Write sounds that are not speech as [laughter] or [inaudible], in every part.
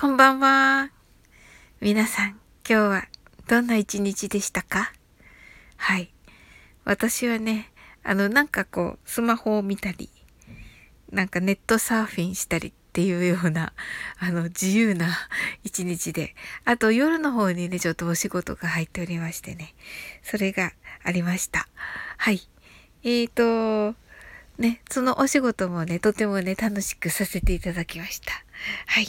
こんばんは。皆さん、今日はどんな一日でしたか？はい。私はね、あの、なんかこう、スマホを見たり、なんかネットサーフィンしたりっていうような、[laughs] あの、自由な [laughs] 一日で、あと夜の方にね、ちょっとお仕事が入っておりましてね、それがありました。はい。えーと、ね、そのお仕事もね、とてもね、楽しくさせていただきました。はい。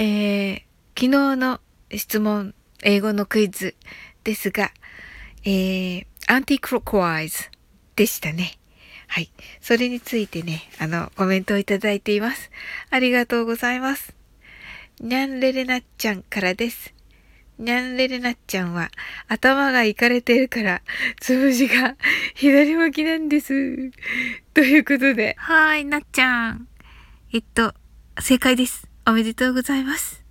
えー、昨日の質問、英語のクイズですが、えー、アンティクロクワイズでしたね。はい。それについてね、あの、コメントをいただいています。ありがとうございます。にゃんれれなっちゃんからです。にゃんれれなっちゃんは頭がいかれてるから、つぶじが [laughs] 左向きなんです。ということで。はーい、なっちゃん。えっと、正解です。おめでとうございます。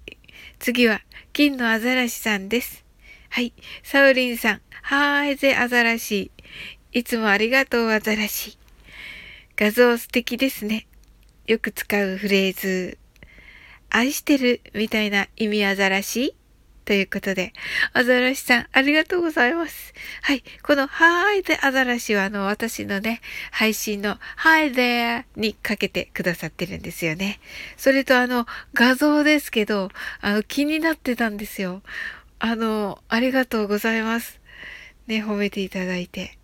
次は、金のアザラシさんです。はい。サウリンさん。はーいぜ、アザラシ。いつもありがとう、アザラシ。画像素敵ですね。よく使うフレーズ。愛してるみたいな意味アザラシ？ということで、アザラシさん、ありがとうございます。はい。この、はーいでアザラシは、あの、私のね、配信の、Hi there にかけてくださってるんですよね。それと、あの、画像ですけど、あの、気になってたんですよ。あの、ありがとうございます。ね、褒めていただいて。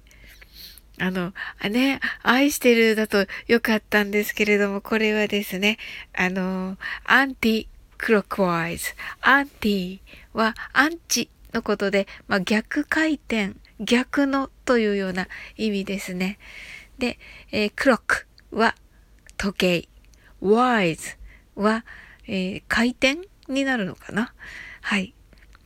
あの、あね、愛してるだとよかったんですけれども、これはですね、あの、アンティクロックワイズ。アンティはアンチのことで、まあ、逆回転、逆のというような意味ですね。で、えー、クロックは時計。ワイズは、えー、回転になるのかな？はい。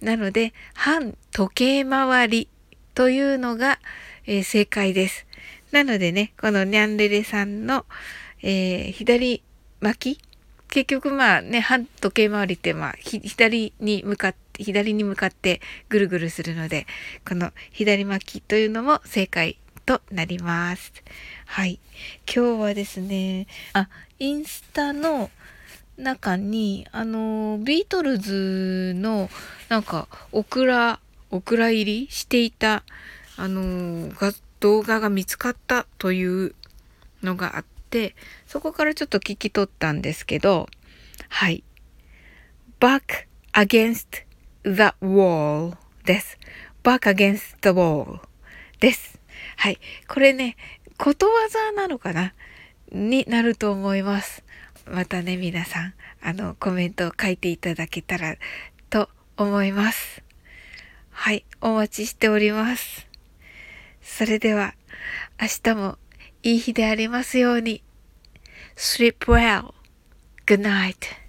なので、反時計回りというのが、えー、正解です。なのでね、このニャンレレさんの、えー、左巻き結局まあね、反時計回りってまあ、左に向かって、左に向かってぐるぐるするので、この左巻きというのも正解となります。はい。今日はですね、あ、インスタの中に、あの、ビートルズのなんか、オクラ、オクラ入りしていた、あの、動画が見つかったというのがあって、で、そこからちょっと聞き取ったんですけど、はい。back against the wall です。back against the wall です。はい。これね、ことわざなのかな？になると思います。またね、皆さん、あの、コメントを書いていただけたらと思います。はい。お待ちしております。それでは、明日もいい日でありますように。Sleep well. Good night.